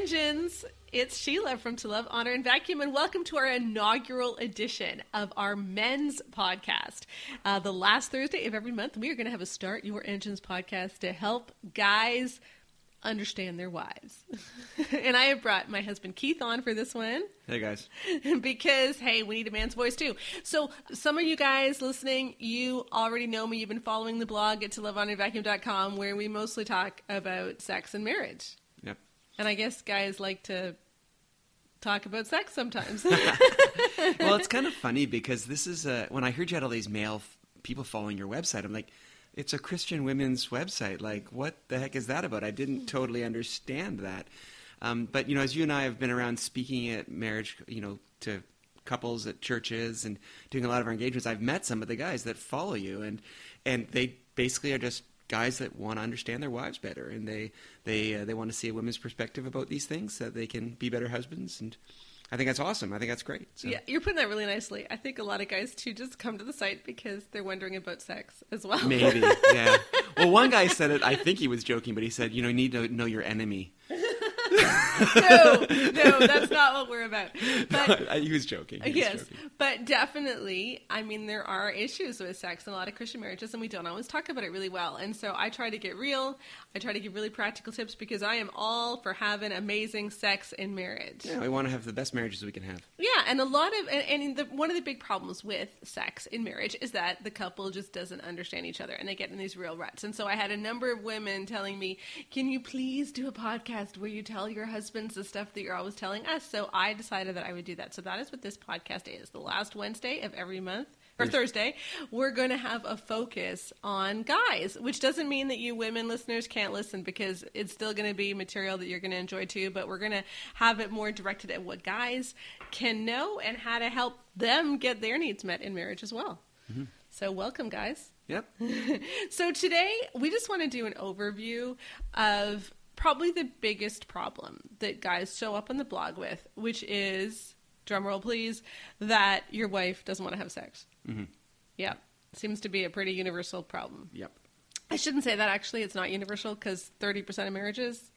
engines. It's Sheila from To Love, Honor, and Vacuum, and welcome to our inaugural edition of our men's podcast. Uh, the last Thursday of every month, we are going to have a Start Your Engines podcast to help guys understand their wives. and I have brought my husband Keith on for this one. Hey guys. because hey, we need a man's voice too. So some of you guys listening, you already know me. You've been following the blog at to lovehonorvacuum.com where we mostly talk about sex and marriage. And I guess guys like to talk about sex sometimes. well, it's kind of funny because this is uh, when I heard you had all these male f- people following your website. I'm like, it's a Christian women's website. Like, what the heck is that about? I didn't totally understand that. Um, but you know, as you and I have been around speaking at marriage, you know, to couples at churches and doing a lot of our engagements, I've met some of the guys that follow you, and and they basically are just guys that want to understand their wives better, and they they uh, they want to see a woman's perspective about these things so that they can be better husbands and. I think that's awesome. I think that's great. So. Yeah, you're putting that really nicely. I think a lot of guys too just come to the site because they're wondering about sex as well. Maybe, yeah. Well, one guy said it. I think he was joking, but he said, "You know, you need to know your enemy." no, no, that's not what we're about. But he was joking. He was yes, joking. but definitely, I mean, there are issues with sex in a lot of Christian marriages, and we don't always talk about it really well. And so I try to get real. I try to give really practical tips because I am all for having amazing sex in marriage. Yeah, we want to have the best marriages we can have. Yeah, and a lot of and, and the, one of the big problems with sex in marriage is that the couple just doesn't understand each other, and they get in these real ruts. And so I had a number of women telling me, "Can you please do a podcast where you tell your husbands the stuff that you're always telling us?" So I decided that I would do that. So that is what this podcast is. The last Wednesday of every month or Thursday, we're going to have a focus on guys, which doesn't mean that you women listeners can't listen because it's still going to be material that you're going to enjoy too, but we're going to have it more directed at what guys can know and how to help them get their needs met in marriage as well. Mm-hmm. So, welcome, guys. Yep. So, today we just want to do an overview of probably the biggest problem that guys show up on the blog with, which is drumroll please, that your wife doesn't want to have sex. Mm-hmm. Yeah, seems to be a pretty universal problem. Yep. I shouldn't say that actually, it's not universal because 30% of marriages,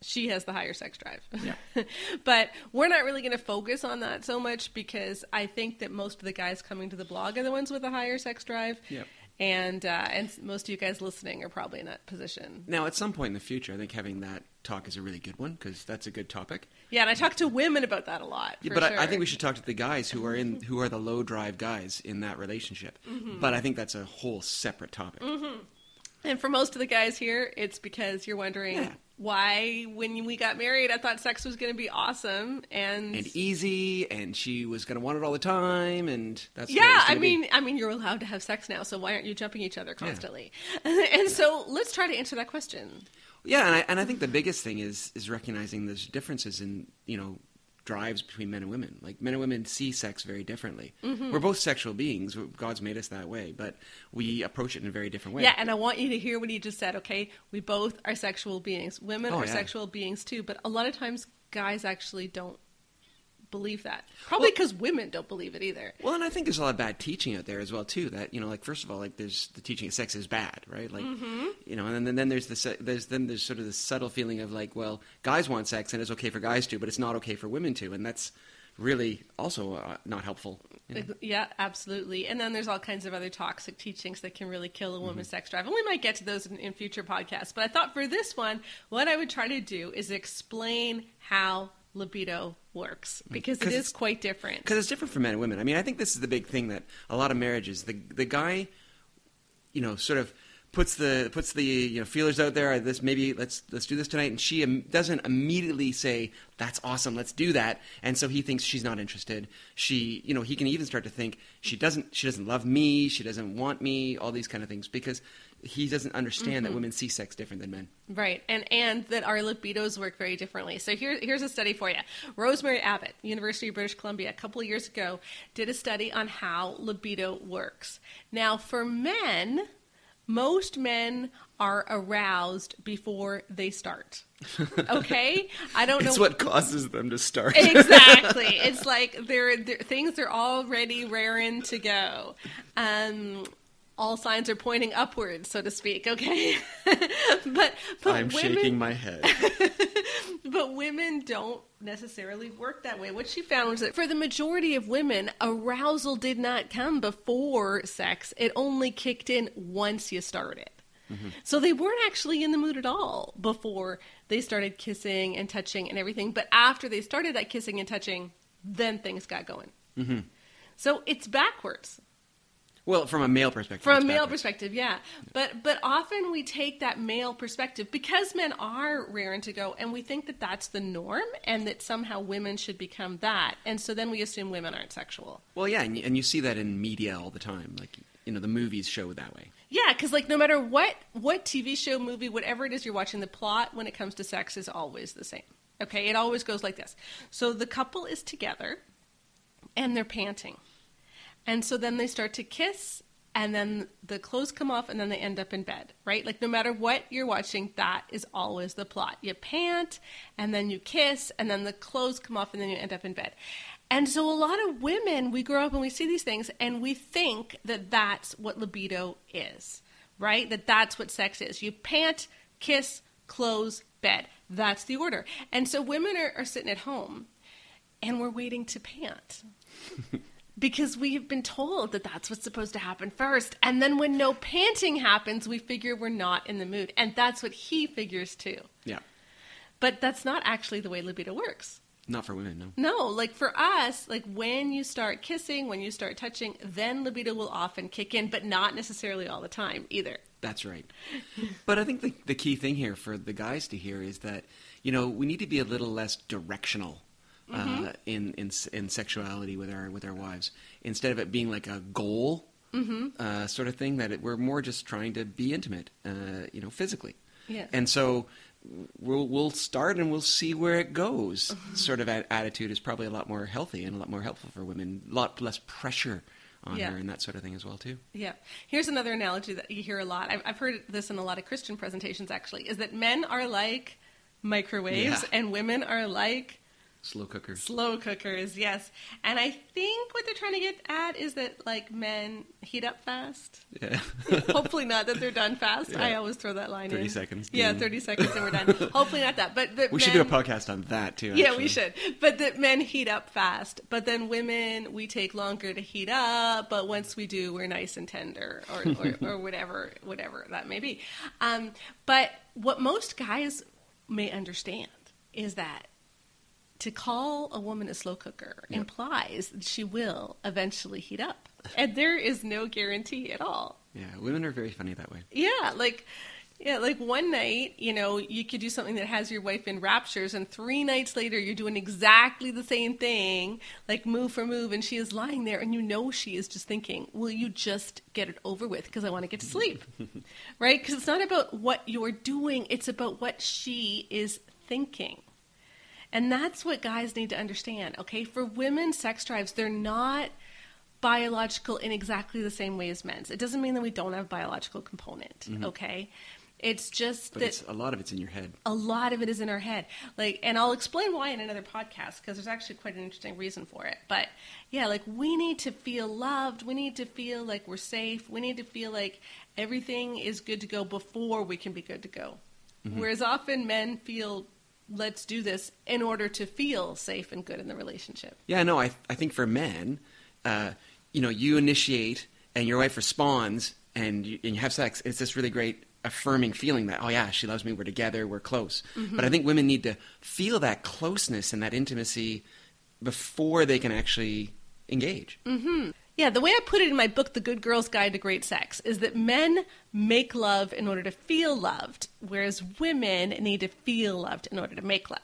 she has the higher sex drive. Yeah. but we're not really going to focus on that so much because I think that most of the guys coming to the blog are the ones with the higher sex drive. Yep. And, uh, and most of you guys listening are probably in that position. Now, at some point in the future, I think having that talk is a really good one because that's a good topic. Yeah, and I talk to women about that a lot. Yeah, but sure. I, I think we should talk to the guys who are in who are the low drive guys in that relationship. Mm-hmm. But I think that's a whole separate topic. And for most of the guys here, it's because you're wondering Yeah. why, when we got married, I thought sex was going to be awesome, and, And easy, and she was going to want it all the time, and that's yeah, I gonna be. mean, I mean, you're allowed to have sex now, so why aren't you jumping each other constantly? and so let's try to answer that question. Yeah, and I, and I think the biggest thing is is recognizing there's differences in you know drives between men and women. Like men and women see sex very differently. Mm-hmm. We're both sexual beings. God's made us that way, but we approach it in a very different way. Yeah, and I want you to hear what he just said. Okay, we both are sexual beings. Women Oh, are yeah. sexual beings too, but a lot of times guys actually don't believe that. Probably because women don't believe it either. Well, and I think there's a lot of bad teaching out there as well too. That you know, like first of all, like there's the teaching of sex is bad, right? Like Mm-hmm. you know, and then, then there's the there's then there's sort of the subtle feeling of like, well, guys want sex and it's okay for guys to, but it's not okay for women to, and that's really also uh, not helpful. you know? Yeah, absolutely. And then there's all kinds of other toxic teachings that can really kill a woman's Mm-hmm. sex drive. And we might get to those in, in future podcasts. But I thought for this one, what I would try to do is explain how libido works mm. because it is quite different. because it's different for men and women. I mean, I think this is the big thing that a lot of marriages the the guy, you know, sort of puts the puts the you know feelers out there. This maybe let's let's do this tonight, and she im- doesn't immediately say that's awesome, let's do that, and so he thinks she's not interested. She, you know, he can even start to think she doesn't she doesn't love me, she doesn't want me, all these kind of things because he doesn't understand that women see sex different than men. Right, and and that our libidos work very differently. So here, here's a study for you. Rosemary Abbott, University of British Columbia, a couple of years ago, did a study on how libido works. Now, for men, most men are aroused before they start. Okay, I don't It's know what causes them to start. exactly. It's like they're, they're things are already raring to go. Um, all signs are pointing upwards, so to speak. Okay, but but I'm women, shaking my head. but women don't necessarily work that way. What she found was that for the majority of women, arousal did not come before sex; it only kicked in once you started. Mm-hmm. So they weren't actually in the mood at all before they started kissing and touching and everything. But after they started that kissing and touching, then things got going. Mm-hmm. So it's backwards. Well, from a male perspective. From a male perspective, yeah. But but often we take that male perspective because men are raring to go, and we think that that's the norm, and that somehow women should become that, and so then we assume women aren't sexual. Well, yeah, and you, and you see that in media all the time. Like, you know, the movies show it that way. Yeah, because like no matter what what TV show, movie, whatever it is you're watching, the plot when it comes to sex is always the same. Okay, it always goes like this. So the couple is together, and they're panting, and so then they start to kiss, and then the clothes come off, and then they end up in bed. Right? Like no matter what you're watching, that is always the plot. You pant, and then you kiss, and then the clothes come off, and then you end up in bed. And so a lot of women, we grow up and we see these things and we think that that's what libido is, right? That that's what sex is. You pant, kiss, clothes, bed. That's the order. And so women are, are sitting at home and we're waiting to pant. because we have been told that that's what's supposed to happen first. And then when no panting happens, we figure we're not in the mood. And that's what he figures too. Yeah. But that's not actually the way libido works. Not for women, no. No, like for us, like when you start kissing, when you start touching, then libido will often kick in, but not necessarily all the time either. That's right. but I think the, the key thing here for the guys to hear is that, you know, we need to be a little less directional. Mm-hmm. Uh, in, in in sexuality with our with our wives, instead of it being like a goal Mm-hmm. uh, sort of thing, that it, we're more just trying to be intimate, uh, you know, physically. Yeah. And so we'll we'll start and we'll see where it goes. Mm-hmm. Sort of a- attitude is probably a lot more healthy and a lot more helpful for women. A lot less pressure on Yeah. her and that sort of thing as well too. Yeah. Here's another analogy that you hear a lot. I've, I've heard this in a lot of Christian presentations actually, is that men are like microwaves Yeah. and women are like Slow cooker. slow cookers. Yes. And I think what they're trying to get at is that like men heat up fast. Yeah. Hopefully not that they're done fast. Yeah. I always throw that line 30 in. seconds, Yeah, ding. 30 seconds and we're done. Hopefully not that. But that we should do a podcast on that too. Yeah, actually. we should. But that men heat up fast. But then women, we take longer to heat up. But once we do, we're nice and tender, or or, or whatever, whatever that may be. Um, but what most guys may understand is that to call a woman a slow cooker Yep. implies that she will eventually heat up, and there is no guarantee at all. Yeah, women are very funny that way. Yeah, like yeah, like one night, you know, you could do something that has your wife in raptures, and three nights later, you're doing exactly the same thing, like move for move, and she is lying there, and you know she is just thinking, "Will you just get it over with? Because I want to get to sleep." right? Because it's not about what you're doing; it's about what she is thinking. And that's what guys need to understand, okay? For women, sex drives, they're not biological in exactly the same way as men's. It doesn't mean that we don't have a biological component, mm-hmm. okay? It's just But that it's, a lot of it's in your head. a lot of it is in our head. Like, and I'll explain why in another podcast because there's actually quite an interesting reason for it. But yeah, like we need to feel loved. We need to feel like we're safe. We need to feel like everything is good to go before we can be good to go. Mm-hmm. Whereas often men feel, let's do this in order to feel safe and good in the relationship. Yeah, no, I I think for men, uh, you know, you initiate and your wife responds and you, and you have sex. It's this really great affirming feeling that oh yeah, she loves me. We're together. We're close. But I think women need to feel that closeness and that intimacy before they can actually engage. Yeah, the way I put it in my book, The Good Girl's Guide to Great Sex, is that men make love in order to feel loved, whereas women need to feel loved in order to make love.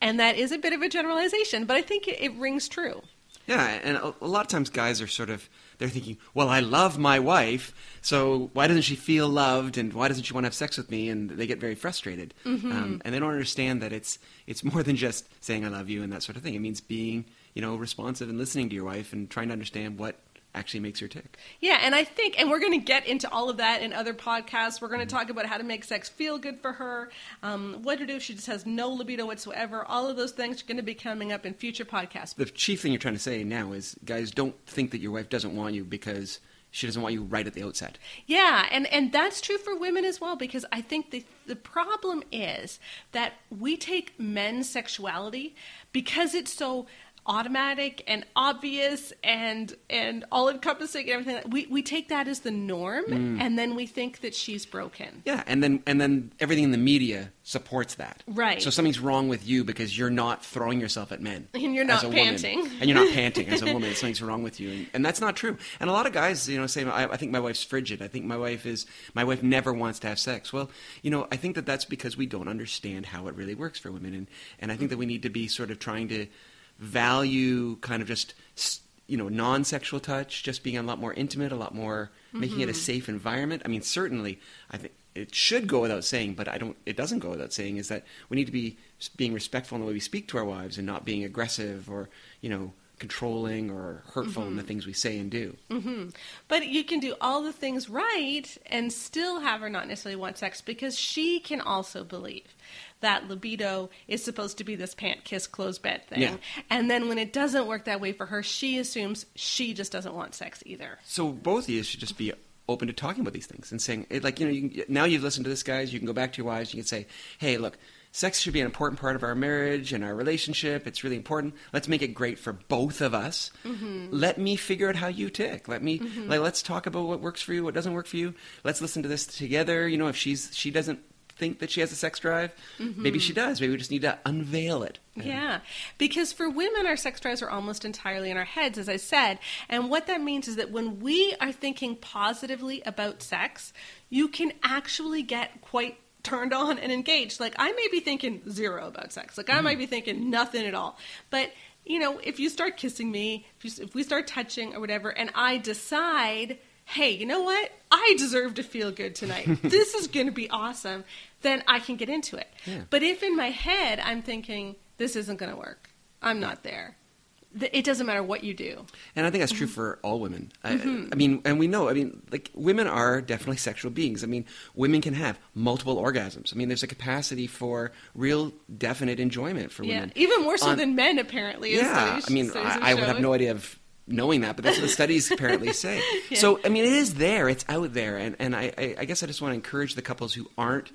And that is a bit of a generalization, but I think it, it rings true. Yeah, and a, a lot of times guys are sort of they're thinking, well, I love my wife, so why doesn't she feel loved, and why doesn't she want to have sex with me? And they get very frustrated, um, and they don't understand that it's it's more than just saying I love you and that sort of thing. It means being you know responsive and listening to your wife and trying to understand what actually makes her tick. Yeah, and I think, and we're going to get into all of that in other podcasts. We're going to talk about how to make sex feel good for her, um, what to do if she just has no libido whatsoever. All of those things are going to be coming up in future podcasts. The chief thing you're trying to say now is, guys, don't think that your wife doesn't want you because she doesn't want you right at the outset. Yeah, and and that's true for women as well because I think the the problem is that we take men's sexuality because it's so automatic and obvious and and all encompassing and everything we we take that as the norm Mm. and then we think that she's broken Yeah, and then and then everything in the media supports that. Right. So something's wrong with you because you're not throwing yourself at men. And you're not a woman. panting. And you're not panting as a woman. Something's wrong with you, and, and that's not true. And a lot of guys, you know, say, I, "I think my wife's frigid. I think my wife is. My wife never wants to have sex." Well, you know, I think that that's because we don't understand how it really works for women, and and I think that we need to be sort of trying to value kind of just you know non-sexual touch just being a lot more intimate a lot more mm-hmm. making it a safe environment. I mean certainly i think it should go without saying but i don't it doesn't go without saying is that we need to be being respectful in the way we speak to our wives and not being aggressive or you know controlling or hurtful in the mm-hmm. things we say and do. Mm-hmm. But you can do all the things right and still have her not necessarily want sex because she can also believe that libido is supposed to be this pant kiss clothes bed thing. Yeah. And then when it doesn't work that way for her, she assumes she just doesn't want sex either. So both of you should just be open to talking about these things and saying, like, you know, you can, now you've listened to this, guys. You can go back to your wives. You can say, hey, look, sex should be an important part of our marriage and our relationship. It's really important. Let's make it great for both of us. Mm-hmm. Let me figure out how you tick. Let me, mm-hmm. like, let's talk about what works for you, what doesn't work for you. Let's listen to this together. You know, if she's she doesn't think that she has a sex drive, maybe she mm-hmm. does. Maybe we just need to unveil it. Yeah, because for women, our sex drives are almost entirely in our heads, as I said. And what that means is that when we are thinking positively about sex, you can actually get quite turned on and engaged. Like, I may be thinking zero about sex, like, I might mm-hmm. be thinking nothing at all. But you know, if you start kissing me, if, you, if we start touching or whatever, and I decide, hey, you know what? I deserve to feel good tonight. this is going to be awesome. Then I can get into it. Yeah. But if in my head I'm thinking, this isn't going to work, I'm not there, it doesn't matter what you do. And I think that's true for all women. I, mm-hmm. I mean, and we know, I mean, like, women are definitely sexual beings. I mean, women can have multiple orgasms. I mean, there's a capacity for real, definite enjoyment for Yeah, women. even more so On- than men, apparently. Yeah, I mean, I, I would have no idea of knowing that, but that's what the studies apparently say. Yeah. So, I mean, it is there, it's out there, and, and I, I, guess I just want to encourage the couples who aren't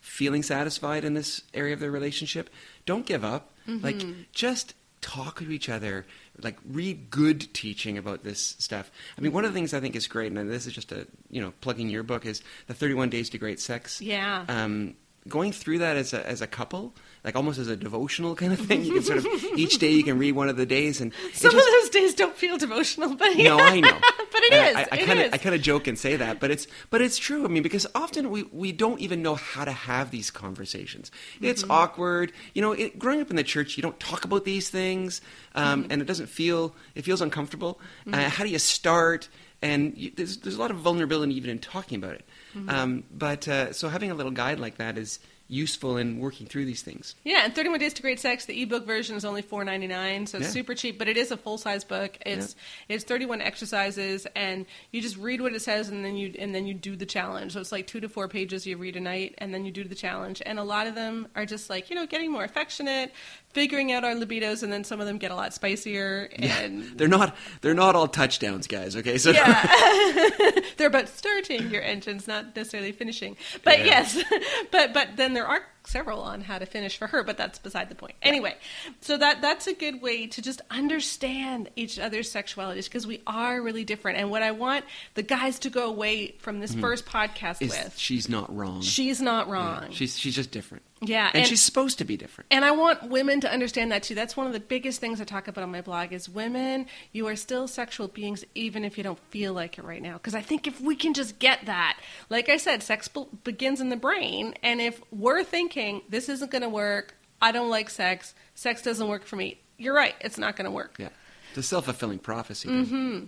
feeling satisfied in this area of their relationship, don't give up. Mm-hmm. Like, just talk to each other. Like, read good teaching about this stuff. I mean, one of the things I think is great, and this is just a you know plugging your book, is the Thirty One Days to Great Sex. Yeah. Um, going through that as a as a couple, like almost as a devotional kind of thing. You can sort of each day you can read one of the days, and Some just- of those days don't feel devotional, but no, I know, but it And is. I, kind of. I kind of joke and say that, but it's but it's true. I mean, because often we we don't even know how to have these conversations. It's Mm-hmm. awkward, you know. It, growing up in the church, you don't talk about these things, um, Mm-hmm. and it doesn't feel it feels uncomfortable. Uh, how do you start? And you, there's there's a lot of vulnerability even in talking about it. Mm-hmm. Um, but uh, so having a little guide like that is useful in working through these things. Yeah, and 31 Days to Great Sex, the ebook version is only four ninety nine, so it's Yeah. super cheap, but it is a full size book. It's it's 31 exercises and you just read what it says and then you and then you do the challenge. So it's like 2 to 4 pages you read a night and then you do the challenge. And a lot of them are just like, you know, getting more affectionate, figuring out our libidos and then some of them get a lot spicier and They're not they're not all touchdowns, guys. Okay, so yeah. They're about starting your engines, not necessarily finishing. But Yeah. yes, but but then there are several on how to finish for her, but that's beside the point. Anyway, so that that's a good way to just understand each other's sexualities because we are really different. And what I want the guys to go away from this first podcast Mm-hmm. is with, she's not wrong. she's not wrong. She's she's just different. Yeah, and, and- she's supposed to be different. And I want women to understand that too. That's one of the biggest things I talk about on my blog is women, you are still sexual beings even if you don't feel like it right now. Because I think if we can just get that, like I said, sex be- begins in the brain. And if we're thinking, this isn't going to work, I don't like sex, sex doesn't work for me, you're right, it's not going to work. Yeah, it's a self fulfilling prophecy. Mm-hmm.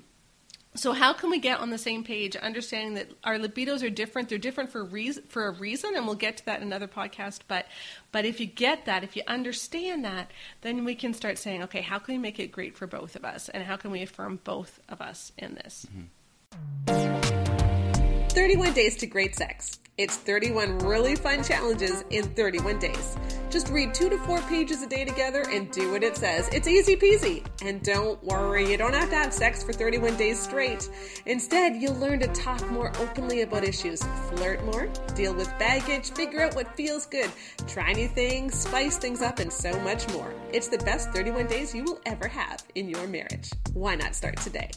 So how can we get on the same page, understanding that our libidos are different? They're different for reason for a reason, and we'll get to that in another podcast. But but if you get that, if you understand that, then we can start saying, okay, how can we make it great for both of us, and how can we affirm both of us in this? 31 Days to Great Sex. It's 31 really fun challenges in 31 days. Just read two to four pages a day together and do what it says. It's easy peasy. And don't worry, you don't have to have sex for 31 days straight. Instead, you'll learn to talk more openly about issues, flirt more, deal with baggage, figure out what feels good, try new things, spice things up, and so much more. It's the best 31 days you will ever have in your marriage. Why not start today?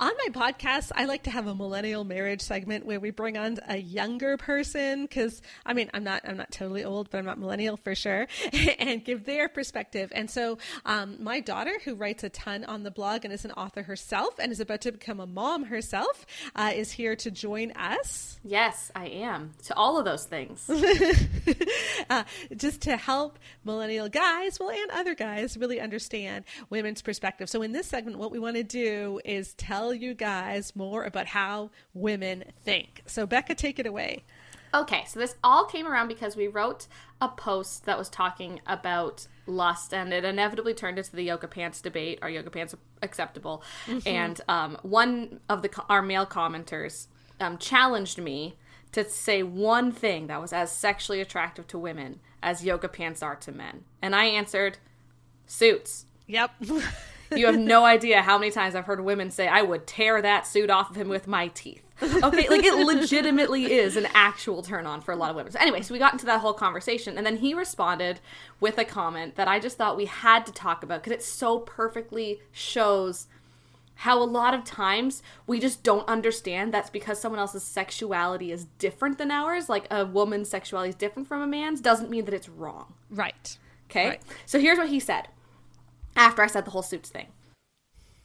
On my podcast, I like to have a millennial marriage segment where we bring on a younger person because I mean I'm not I'm not totally old, but I'm not millennial for sure, and give their perspective. And so um, my daughter, who writes a ton on the blog and is an author herself and is about to become a mom herself, uh, is here to join us. Yes, I am to all of those things. uh, just to help millennial guys, well, and other guys really understand women's perspective. So in this segment, what we want to do is tell you guys more about how women think. So, Becca, take it away. Okay, so this all came around because we wrote a post that was talking about lust, and it inevitably turned into the yoga pants debate. Are yoga pants acceptable? Mm-hmm. And um, one of the our male commenters um, challenged me to say one thing that was as sexually attractive to women as yoga pants are to men, and I answered suits. Yep. You have no idea how many times I've heard women say, I would tear that suit off of him with my teeth. Okay, like it legitimately is an actual turn on for a lot of women. So, anyway, so we got into that whole conversation, and then he responded with a comment that I just thought we had to talk about because it so perfectly shows how a lot of times we just don't understand that's because someone else's sexuality is different than ours. Like a woman's sexuality is different from a man's, doesn't mean that it's wrong. Right. Okay. Right. So here's what he said after I said the whole suits thing.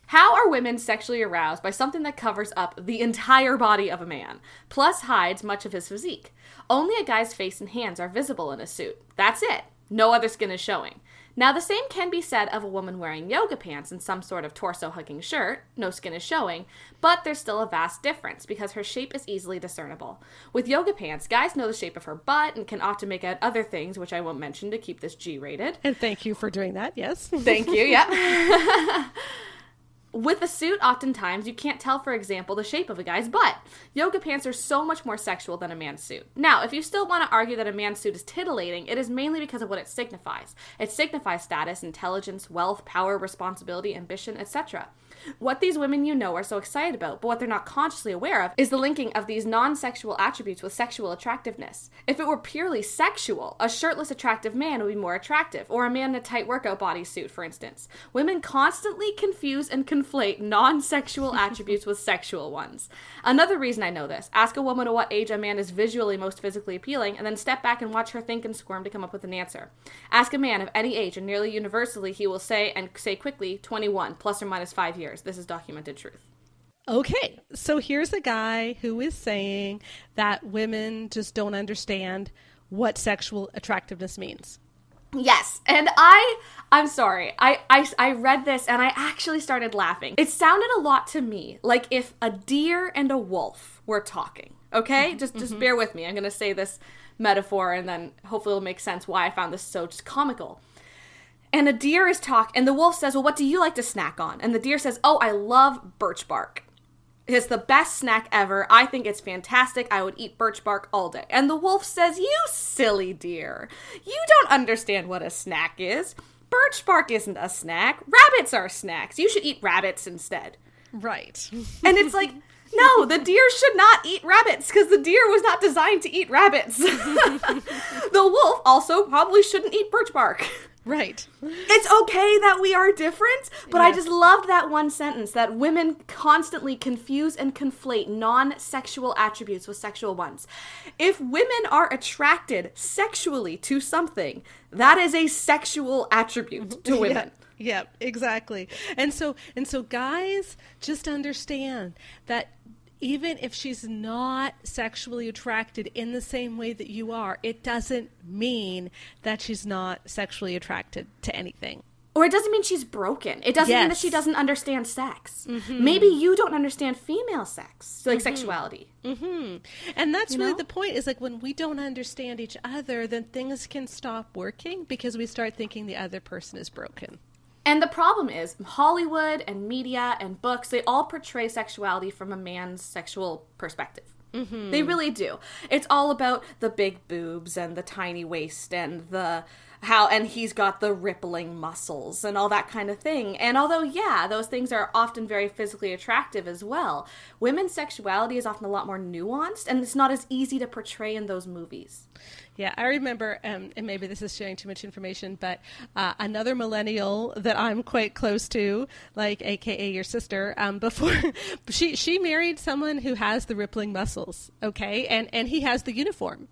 How are women sexually aroused by something that covers up the entire body of a man, plus hides much of his physique? Only a guy's face and hands are visible in a suit. That's it. No other skin is showing. Now, the same can be said of a woman wearing yoga pants and some sort of torso hugging shirt, no skin is showing, but there's still a vast difference because her shape is easily discernible. With yoga pants, guys know the shape of her butt and can often make out other things, which I won't mention to keep this G rated. And thank you for doing that, yes. Thank you, yeah. With a suit, oftentimes you can't tell, for example, the shape of a guy's butt. Yoga pants are so much more sexual than a man's suit. Now, if you still want to argue that a man's suit is titillating, it is mainly because of what it signifies. It signifies status, intelligence, wealth, power, responsibility, ambition, etc. What these women you know are so excited about, but what they're not consciously aware of, is the linking of these non sexual attributes with sexual attractiveness. If it were purely sexual, a shirtless, attractive man would be more attractive, or a man in a tight workout bodysuit, for instance. Women constantly confuse and conflate non sexual attributes with sexual ones. Another reason I know this ask a woman at what age a man is visually most physically appealing, and then step back and watch her think and squirm to come up with an answer. Ask a man of any age, and nearly universally he will say, and say quickly, 21, plus or minus five years years. This is documented truth. Okay, so here's a guy who is saying that women just don't understand what sexual attractiveness means. Yes, and I I'm sorry. I, I I read this and I actually started laughing. It sounded a lot to me like if a deer and a wolf were talking. Okay? Mm-hmm, just just mm-hmm. bear with me. I'm going to say this metaphor and then hopefully it'll make sense why I found this so just comical. And a deer is talking, and the wolf says, Well, what do you like to snack on? And the deer says, Oh, I love birch bark. It's the best snack ever. I think it's fantastic. I would eat birch bark all day. And the wolf says, You silly deer. You don't understand what a snack is. Birch bark isn't a snack. Rabbits are snacks. You should eat rabbits instead. Right. and it's like, no, the deer should not eat rabbits because the deer was not designed to eat rabbits. the wolf also probably shouldn't eat birch bark. Right. It's okay that we are different, but I just loved that one sentence that women constantly confuse and conflate non sexual attributes with sexual ones. If women are attracted sexually to something, that is a sexual attribute to women. Yeah, yeah exactly. And so and so guys just understand that even if she's not sexually attracted in the same way that you are, it doesn't mean that she's not sexually attracted to anything. Or it doesn't mean she's broken. It doesn't yes. mean that she doesn't understand sex. Mm-hmm. Maybe you don't understand female sex, like mm-hmm. sexuality. Mm-hmm. And that's you really know? the point is like when we don't understand each other, then things can stop working because we start thinking the other person is broken. And the problem is, Hollywood and media and books, they all portray sexuality from a man's sexual perspective. Mm-hmm. They really do. It's all about the big boobs and the tiny waist and the how and he's got the rippling muscles and all that kind of thing. And although yeah, those things are often very physically attractive as well, women's sexuality is often a lot more nuanced and it's not as easy to portray in those movies. Yeah, I remember, um, and maybe this is sharing too much information, but uh, another millennial that I'm quite close to, like AKA your sister, um, before she she married someone who has the rippling muscles, okay, and and he has the uniform.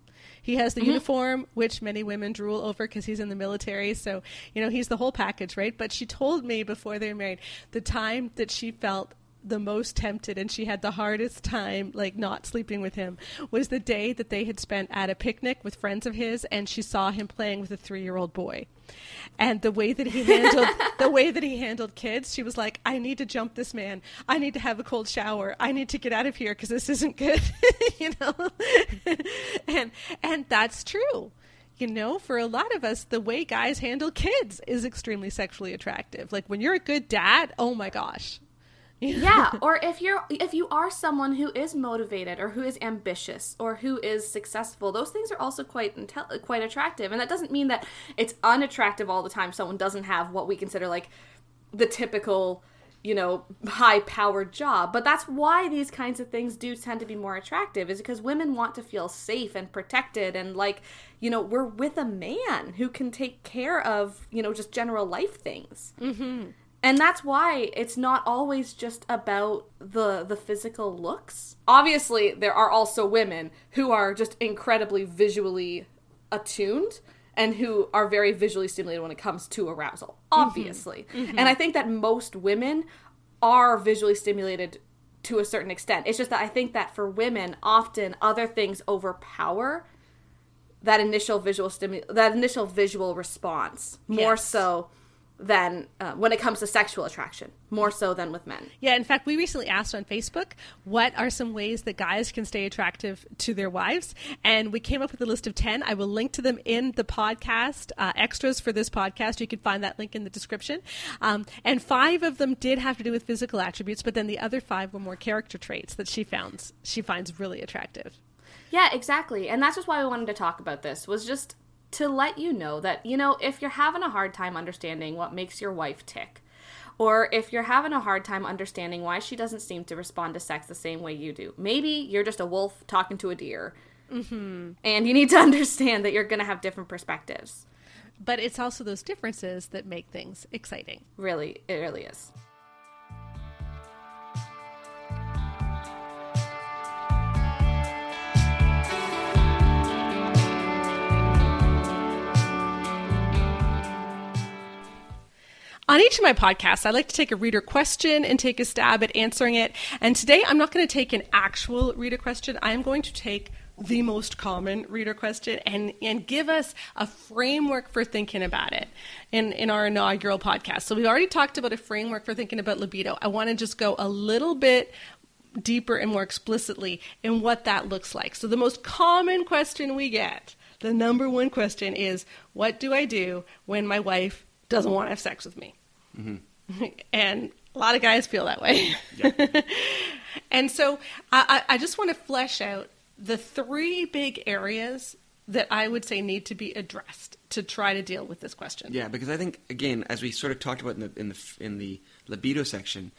He has the mm-hmm. uniform, which many women drool over because he's in the military. So, you know, he's the whole package, right? But she told me before they were married the time that she felt the most tempted and she had the hardest time like not sleeping with him was the day that they had spent at a picnic with friends of his and she saw him playing with a 3-year-old boy. And the way that he handled the way that he handled kids, she was like, "I need to jump this man. I need to have a cold shower. I need to get out of here because this isn't good." you know. and and that's true you know, for a lot of us, the way guys handle kids is extremely sexually attractive. Like when you're a good dad, oh my gosh, yeah, or if you're if you are someone who is motivated or who is ambitious or who is successful, those things are also quite intel- quite attractive. And that doesn't mean that it's unattractive all the time. Someone doesn't have what we consider like the typical, you know, high powered job. But that's why these kinds of things do tend to be more attractive is because women want to feel safe and protected and like, you know, we're with a man who can take care of, you know, just general life things. Mm-hmm and that's why it's not always just about the the physical looks obviously there are also women who are just incredibly visually attuned and who are very visually stimulated when it comes to arousal mm-hmm. obviously mm-hmm. Mm-hmm. and i think that most women are visually stimulated to a certain extent it's just that i think that for women often other things overpower that initial visual stimu- that initial visual response more yes. so than uh, when it comes to sexual attraction, more so than with men. Yeah, in fact, we recently asked on Facebook what are some ways that guys can stay attractive to their wives, and we came up with a list of 10. I will link to them in the podcast uh, extras for this podcast. You can find that link in the description. Um, and five of them did have to do with physical attributes, but then the other five were more character traits that she found she finds really attractive. Yeah, exactly. And that's just why we wanted to talk about this was just to let you know that, you know, if you're having a hard time understanding what makes your wife tick, or if you're having a hard time understanding why she doesn't seem to respond to sex the same way you do, maybe you're just a wolf talking to a deer. Mm-hmm. And you need to understand that you're going to have different perspectives. But it's also those differences that make things exciting. Really, it really is. On each of my podcasts, I like to take a reader question and take a stab at answering it. And today, I'm not going to take an actual reader question. I am going to take the most common reader question and, and give us a framework for thinking about it in, in our inaugural podcast. So, we've already talked about a framework for thinking about libido. I want to just go a little bit deeper and more explicitly in what that looks like. So, the most common question we get, the number one question is What do I do when my wife doesn't want to have sex with me? Mm-hmm. and a lot of guys feel that way. Yeah. and so I, I just want to flesh out the three big areas that I would say need to be addressed to try to deal with this question. Yeah, because I think again, as we sort of talked about in the in the in the libido section,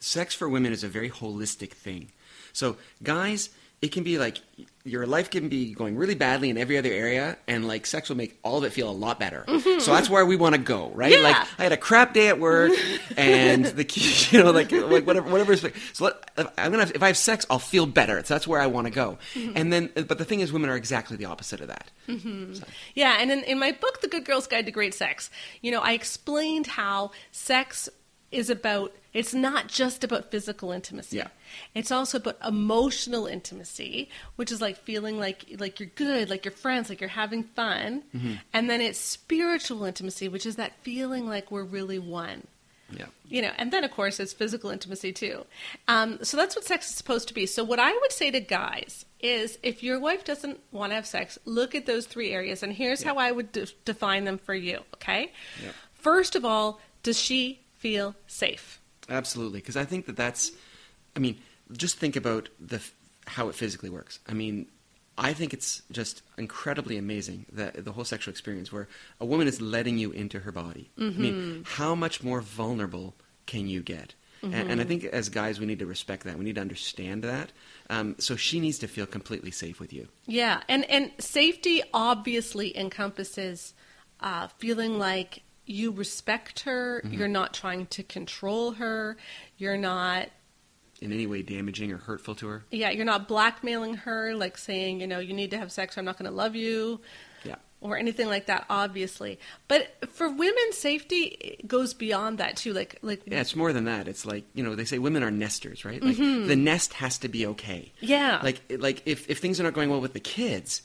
sex for women is a very holistic thing. So guys it can be like your life can be going really badly in every other area, and like sex will make all of it feel a lot better. Mm-hmm. So that's where we want to go, right? Yeah. Like I had a crap day at work, and the you know like like whatever whatever. Is so let, I'm gonna if I have sex, I'll feel better. So that's where I want to go. Mm-hmm. And then, but the thing is, women are exactly the opposite of that. Mm-hmm. So. Yeah, and in, in my book, The Good Girl's Guide to Great Sex, you know, I explained how sex is about it's not just about physical intimacy. Yeah. It's also about emotional intimacy, which is like feeling like like you're good, like you're friends, like you're having fun. Mm-hmm. And then it's spiritual intimacy, which is that feeling like we're really one. Yeah. You know, and then of course it's physical intimacy too. Um, so that's what sex is supposed to be. So what I would say to guys is, if your wife doesn't want to have sex, look at those three areas, and here's yeah. how I would de- define them for you. Okay. Yeah. First of all, does she feel safe? Absolutely, because I think that that's. I mean, just think about the how it physically works. I mean, I think it's just incredibly amazing that the whole sexual experience where a woman is letting you into her body. I mean, how much more vulnerable can you get? And, and I think as guys, we need to respect that. We need to understand that. Um, so she needs to feel completely safe with you. Yeah, and and safety obviously encompasses uh, feeling like you respect her. Mm-hmm. You're not trying to control her. You're not. In any way damaging or hurtful to her. Yeah, you're not blackmailing her, like saying, you know, you need to have sex or I'm not going to love you. Yeah. or anything like that obviously but for women safety goes beyond that too like like Yeah, it's more than that. It's like you know they say women are nesters, right? Like mm-hmm. the nest has to be okay. Yeah. Like like if if things are not going well with the kids,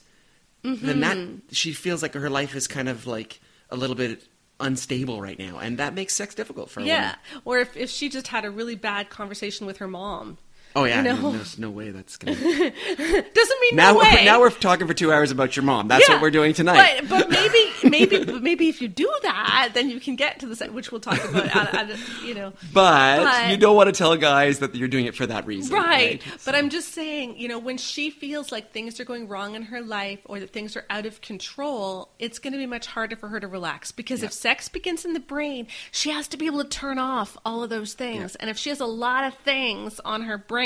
then that mm-hmm. she feels like her life is kind of like a little bit unstable right now, and that makes sex difficult for a yeah woman. or if, if she just had a really bad conversation with her mom Oh yeah, You know? no, there's no way that's gonna. doesn't mean now no way now we're talking for two hours about your mom. That's Yeah. what we're doing tonight. But, but maybe, maybe, but maybe if you do that, then you can get to the se- which we'll talk about. Out, out of, you know, But, But- you don't want to tell guys that you're doing it for that reason, right? But I'm just saying, you know, when she feels like things are going wrong in her life or that things are out of control, it's going to be much harder for her to relax because if sex begins in the brain, she has to be able to turn off all of those things. And if she has a lot of things on her brain,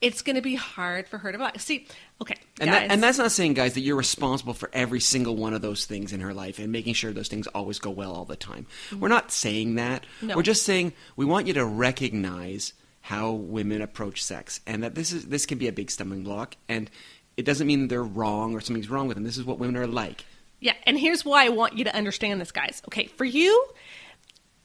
it's going to be hard for her to relax. See, okay, And, guys. that, and that's not saying, guys, that you're responsible for every single one of those things in her life and making sure those things always go well all the time. We're not saying that. No. We're just saying we want you to recognize how women approach sex and that this is this can be a big stumbling block and it doesn't mean they're wrong or something's wrong with them. This is what women are like. Yeah, and here's why I want you to understand this, guys. Okay, for you,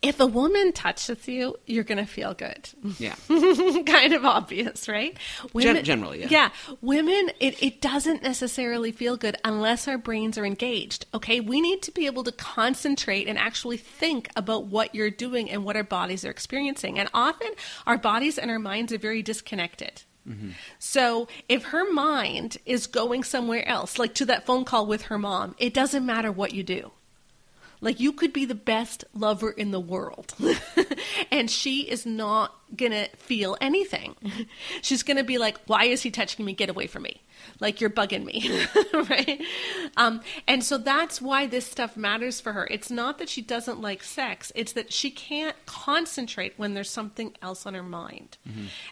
if a woman touches you, you're going to feel good. Yeah. kind of obvious, right? Gen- generally, yeah. Yeah, women, it, it doesn't necessarily feel good unless our brains are engaged. Okay, we need to be able to concentrate and actually think about what you're doing and what our bodies are experiencing. And often, our bodies and our minds are very disconnected. Mm-hmm. So if her mind is going somewhere else, like to that phone call with her mom, it doesn't matter what you do. Like you could be the best lover in the world, and she is not gonna feel anything. She's gonna be like, "Why is he touching me? Get away from me!" Like you're bugging me, right? Um, and so that's why this stuff matters for her. It's not that she doesn't like sex; it's that she can't concentrate when there's something else on her mind.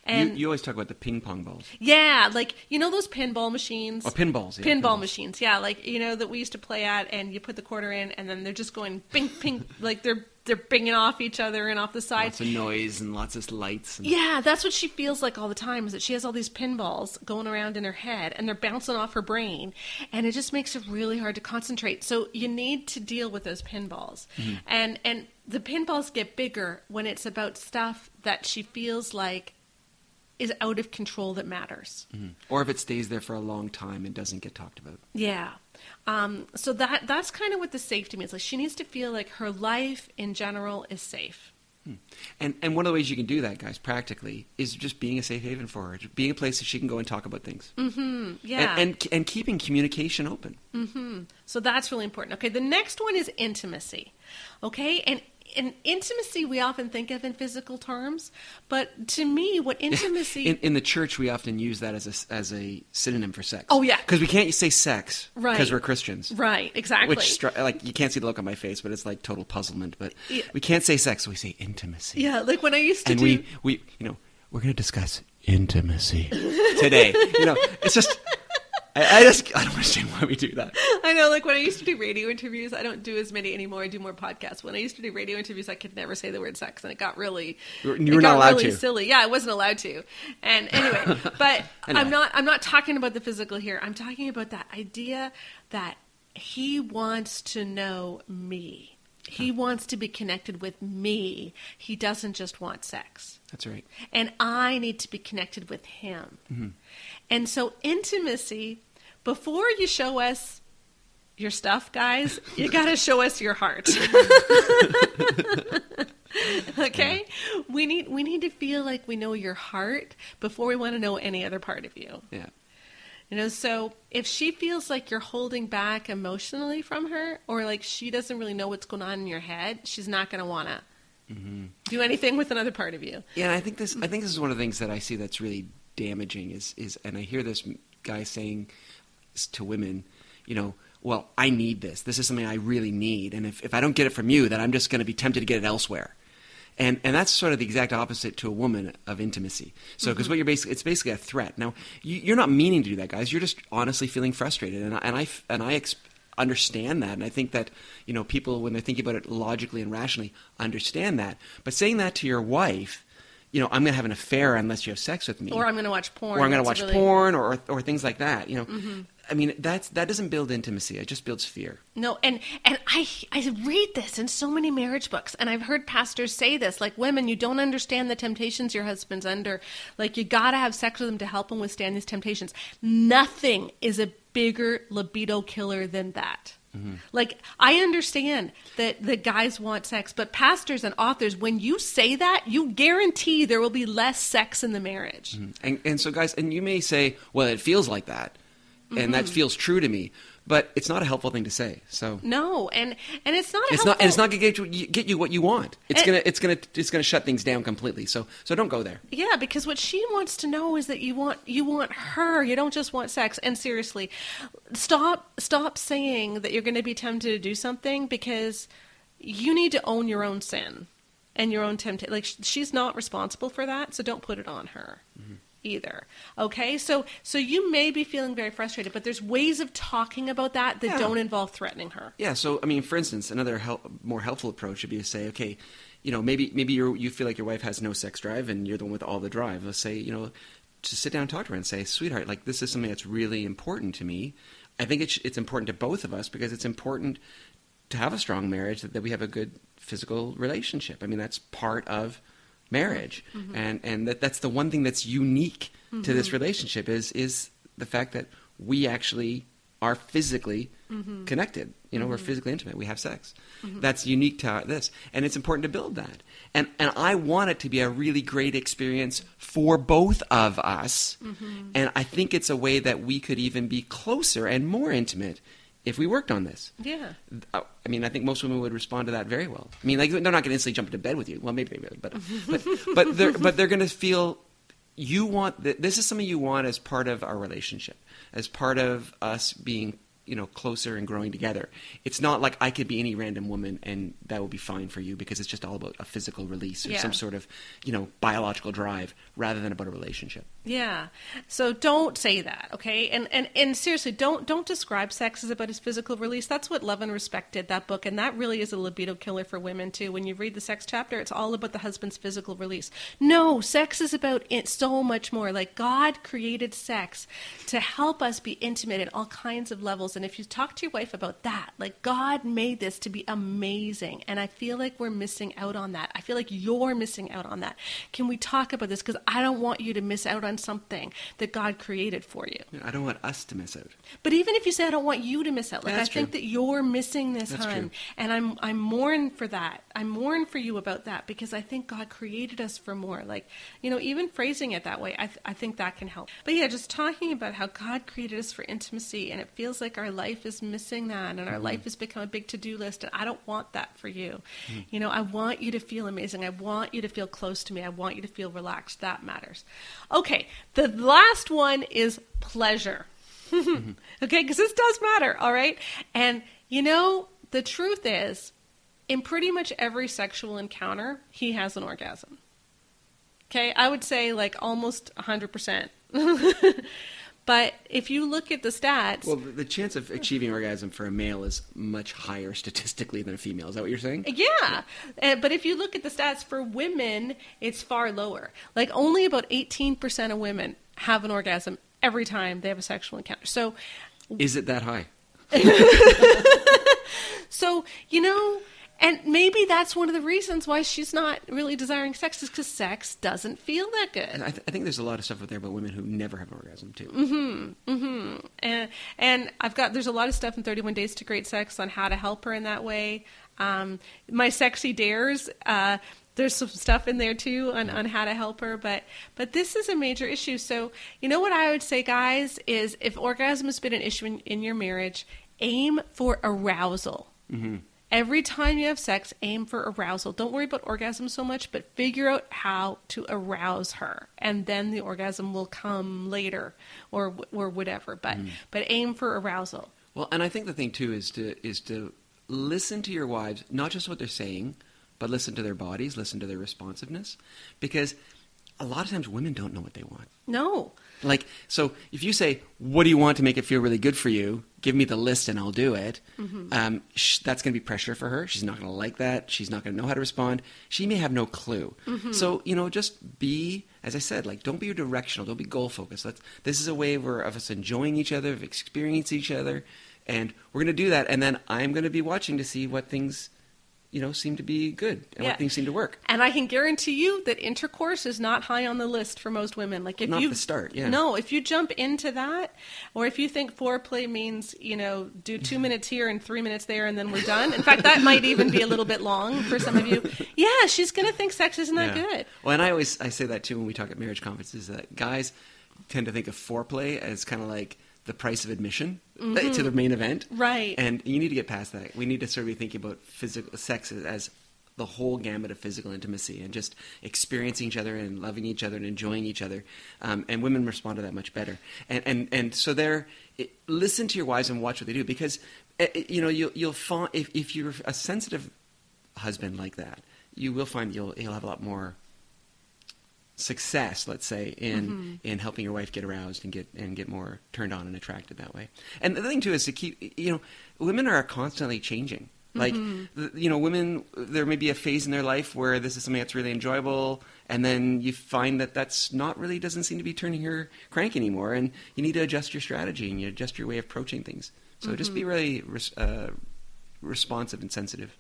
And you, you always talk about the ping pong balls. yeah, like you know those pinball machines. Oh, pinballs, yeah, pinball pinballs. machines. Yeah, like you know that we used to play at, and you put the quarter in, and then they're just going ping, ping, like they're they're binging off each other and off the sides. Lots of noise and lots of lights. And, Yeah, that's what she feels like all the time. Is that she has all these pinballs going around in her head, and they're bouncing off her brain, and it just makes it really hard to concentrate. So you need to deal with those pinballs, mm-hmm. and and the pinballs get bigger when it's about stuff that she feels like is out of control that matters. Mm-hmm. Or if it stays there for a long time and doesn't get talked about. Yeah. Um, so that that's kind of what the safety means. Like she needs to feel like her life in general is safe. Hmm. And and one of the ways you can do that, guys, practically, is just being a safe haven for her, being a place that she can go and talk about things, mm-hmm. Yeah. and, and and keeping communication open. Mm-hmm. so that's really important. Okay, the next one is intimacy. Okay? And in intimacy we often think of in physical terms, but to me what intimacy In, in the church, we often use that as a as a synonym for sex. Oh, yeah. because we can't say sex Right. because we're Christians. Right, exactly. Which like you can't see the look on my face, but it's like total puzzlement. But Yeah. we can't say sex, so we say intimacy. yeah, like when I used to and do we we you know we're going to discuss intimacy today. you know, it's just I, I just I don't understand why we do that. I know, like when I used to do radio interviews, I don't do as many anymore. I do more podcasts. When I used to do radio interviews, I could never say the word sex, and it got really, You were- it not allowed really to. silly. Yeah, I wasn't allowed to. And anyway, but I'm not. I'm not talking about the physical here. I'm talking about that idea that he wants to know me. He wants to be connected with me. He doesn't just want sex That's right. and I need to be connected with him. Mm-hmm. And so, intimacy, before you show us your stuff, guys, you got to show us your heart. okay? We need we need to feel like we know your heart before we want to know any other part of you. Yeah. You know, so if she feels like you're holding back emotionally from her or like she doesn't really know what's going on in your head, she's not going to want to mm-hmm. do anything with another part of you. Yeah, and I think this I think this is one of the things that I see that's really damaging is is and I hear this guy saying to women, you know, well, I need this. This is something I really need, and if if I don't get it from you, then I'm just going to be tempted to get it elsewhere. And and that's sort of the exact opposite to a woman of intimacy. So because what you're basically it's basically a threat. Now you, you're not meaning to do that, guys. You're just honestly feeling frustrated, and I, and I and I ex- understand that, and I think that you know people when they're thinking about it logically and rationally understand that. But saying that to your wife, you know, I'm going to have an affair unless you have sex with me, Or I'm going to watch porn. or I'm going to watch really- Mm-hmm. porn, or or things like that. You know, I mean that's that doesn't build intimacy. It just builds fear. No, and and I I read this in so many marriage books, and I've heard pastors say this, like women, you don't understand the temptations your husband's under. Like you got to have sex with him to help him withstand these temptations. Nothing is a bigger libido killer than that. Mm-hmm. Like I understand that the guys want sex, but pastors and authors, when you say that, you guarantee there will be less sex in the marriage. Mm-hmm. And, and so, guys, and you may say, well, it feels like that, and Mm-hmm. that feels true to me, but it's not a helpful thing to say. So No, and and it's not. it's helpful. not, and it's not going to get you, get you what you want. It's And- gonna, it's gonna, it's gonna shut things down completely. So, so don't go there. Yeah, because what she wants to know is that you want you want her. You don't just want sex. And seriously, stop stop saying that you're going to be tempted to do something because you need to own your own sin and your own temptation. Like she's not responsible for that, so don't put it on her. Either okay, so so you may be feeling very frustrated, but there's ways of talking about that that Yeah. don't involve threatening her. Yeah. So, I mean, for instance, another hel- more helpful approach would be to say, okay, you know, maybe maybe you you feel like your wife has no sex drive, and you're the one with all the drive. Let's say, you know, just sit down and talk to her and say, sweetheart, like this is something that's really important to me. I think it's it's important to both of us because it's important to have a strong marriage that, that we have a good physical relationship. I mean, that's part of marriage, mm-hmm. and and that that's the one thing that's unique to mm-hmm. this relationship is is the fact that we actually are physically mm-hmm. connected. You know, we're physically intimate. We have sex. That's unique to this, and it's important to build that. And and I want it to be a really great experience for both of us. And I think it's a way that we could even be closer and more intimate if we worked on this. Yeah. Uh, I mean, I think most women would respond to that very well. I mean, like they're not going to instantly jump into bed with you. Well, maybe they will, but but but they're but they're going to feel you want th- this is something you want as part of our relationship, as part of us being you know closer and growing together. It's not like I could be any random woman and that will be fine for you because it's just all about a physical release or Yeah. some sort of you know biological drive rather than about a relationship. Yeah. So don't say that, okay? And and and seriously, don't don't describe sex as about his physical release. That's what Love and Respect did that book, and that really is a libido killer for women too. When you read the sex chapter, it's all about the husband's physical release. No, sex is about it so much more. Like God created sex to help us be intimate at all kinds of levels. And if you talk to your wife about that, like God made this to be amazing, and I feel like we're missing out on that. I feel like you're missing out on that. Can we talk about this? Because I don't want you to miss out on something that God created for you. I don't want us to miss out. But even if you say I don't want you to miss out, like That's I think true. that you're missing this, That's hun, true. and I'm I'm mourn for that. I mourn for you about that because I think God created us for more. Like you know, even phrasing it that way, I th- I think that can help. But yeah, just talking about how God created us for intimacy, and it feels like our life is missing that, and our Mm-hmm. life has become a big to do list, and I don't want that for you. Mm-hmm. You know, I want you to feel amazing. I want you to feel close to me. I want you to feel relaxed. That matters. Okay, the last one is pleasure. okay, because this does matter, all right? And you know, the truth is, in pretty much every sexual encounter, he has an orgasm. Okay, I would say like almost 100%. but if you look at the stats, Well, the, chance of achieving orgasm for a male is much higher statistically than a female. Is that what you're saying? Yeah, Uh, but if you look at the stats for women, it's far lower. Like only about 18% of women have an orgasm every time they have a sexual encounter. So, Is it that high? so you know, and maybe that's one of the reasons why she's not really desiring sex is because sex doesn't feel that And good. I, th- I think there's a lot of stuff out there about women who never have an orgasm too. Mm-hmm. And and I've got there's a lot of stuff in 31 Days to Great Sex on how to help her in that way. Um, my sexy dares. Uh, there's some stuff in there too on, on how to help her, but but this is a major issue. So you know what I would say, guys, is if orgasm has been an issue in, in your marriage, aim for arousal. Every time you have sex, aim for arousal. Don't worry about orgasm so much, but figure out how to arouse her, and then the orgasm will come later, or or whatever. But mm. but aim for arousal. Well, and I think the thing too is to is to listen to your wives, not just what they're saying, but listen to their bodies, listen to their responsiveness, because a lot of times women don't know what they want. No, Like, so if you say, "What do you want to make it feel really good for you?" Give me the list and I'll do it. Um, sh- that's going to be pressure for her. She's not going to like that. She's not going to know how to respond. She may have no clue. So you know, just be, as I said, like don't be directional. Don't be goal focused. Let's. This is a way where of us enjoying each other, of experiencing each other, and we're going to do that. And then I'm going to be watching to see what things, you know, seem to be good and Yeah. what things seem to work. And I can guarantee you that intercourse is not high on the list for most women. Like if Not you the start, yeah. No, if you jump into that, or if you think foreplay means you know do two minutes here and three minutes there and then we're done. In fact, that might even be a little bit long for some of you. Yeah, she's gonna think sex isn't that Yeah. good. Well, and I always I say that too when we talk at marriage conferences that guys tend to think of foreplay as kind of like the price of admission uh, to the main event, Mm-hmm. Right. And you need to get past that. We need to sort of be thinking about physical sex as- the whole gamut of physical intimacy and just experiencing each other and loving each other and enjoying each other. Um, and women respond to that much better. And and and so they're listen to your wives and watch what they do because uh, you know you'll you'll find if if you're a sensitive husband like that, you will find you'll you'll have a lot more success, let's say, in mm-hmm. in helping your wife get aroused and get and get more turned on and attracted that way. And the thing too is to keep you know, women are constantly changing. Like mm-hmm. th- you know, women there may be a phase in their life where this is something that's really enjoyable, and then you find that that's not really doesn't seem to be turning her crank anymore, and you need to adjust your strategy and you adjust your way of approaching things. So just mm-hmm. be really uh, responsive and sensitive.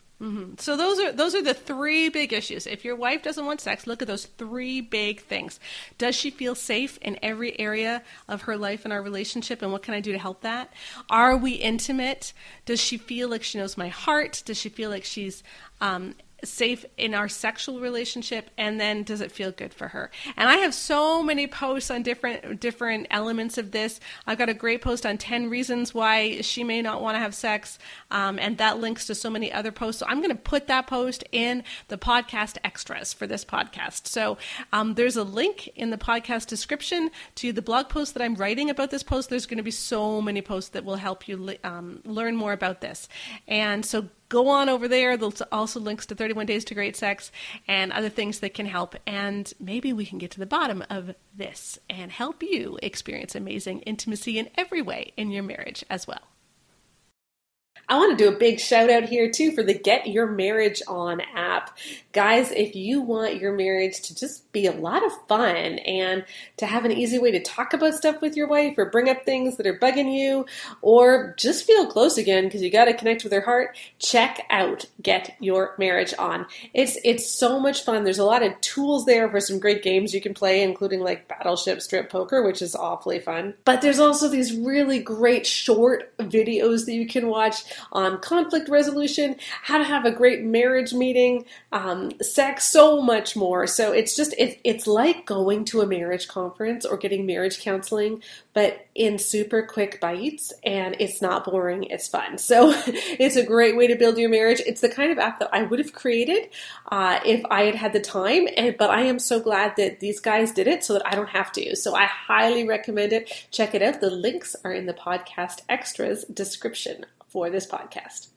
So those are those are the three big issues. If your wife doesn't want sex, look at those three big things. Does she feel safe in every area of her life and our relationship and what can I do to help that? Are we intimate? Does she feel like she knows my heart? Does she feel like she's um, safe in our sexual relationship and then does it feel good for her? And i have so many posts on different different elements of this. I've got a great post on 10 reasons why she may not want to have sex um, and that links to so many other posts. So i'm going to put that post in the podcast extras for this podcast. So um, there's a link in the podcast description to the blog post that i'm writing about this post. There's going to be so many posts that will help you um, learn more about this. And so go on over there. There's also links to 31 Days to Great Sex and other things that can help. And maybe we can get to the bottom of this and help you experience amazing intimacy in every way in your marriage as well. I want to do a big shout out here too for the Get Your Marriage On app. Guys, if you want your marriage to just be a lot of fun and to have an easy way to talk about stuff with your wife or bring up things that are bugging you or just feel close again because you got to connect with their heart, check out Get Your Marriage On. It's it's so much fun. There's a lot of tools there for some great games you can play including like Battleship Strip Poker, which is awfully fun. But there's also these really great short videos that you can watch on conflict resolution, how to have a great marriage meeting, um, sex, so much more. So it's just it, it's like going to a marriage conference or getting marriage counseling, but in super quick bites, and it's not boring. It's fun. So it's a great way to build your marriage. It's the kind of app that I would have created uh, if I had had the time, and but I am so glad that these guys did it so that I don't have to. So I highly recommend it. Check it out. The links are in the podcast extras description for this podcast.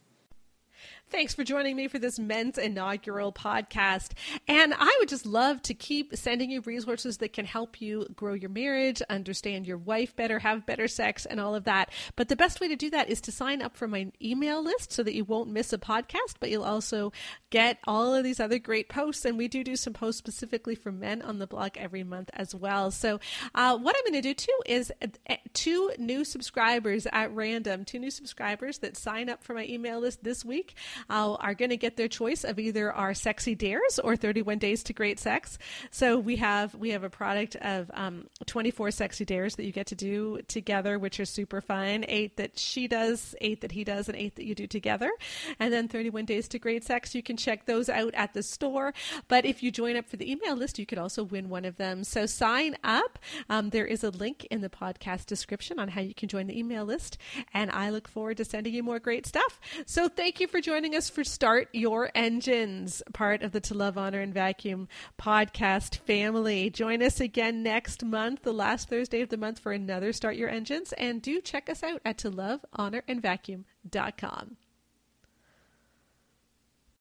Thanks for joining me for this men's inaugural podcast. And I would just love to keep sending you resources that can help you grow your marriage, understand your wife better, have better sex, and all of that. But the best way to do that is to sign up for my email list so that you won't miss a podcast, but you'll also get all of these other great posts. And we do do some posts specifically for men on the blog every month as well. So, uh, what I'm going to do too is uh, two new subscribers at random, two new subscribers that sign up for my email list this week uh, are going to get their choice of either our sexy dares or 31 days to great sex. So we have we have a product of um, 24 sexy dares that you get to do together, which are super fun. Eight that she does, eight that he does, and eight that you do together. And then 31 days to great sex. You can check those out at the store. But if you join up for the email list, you could also win one of them. So sign up. Um, there is a link in the podcast description on how you can join the email list. And I look forward to sending you more great stuff. So thank you for joining joining us for Start Your Engines, part of the To Love, Honor, and Vacuum podcast family. Join us again next month, the last Thursday of the month, for another Start Your Engines. And do check us out at to love, honor, and vacuum.com.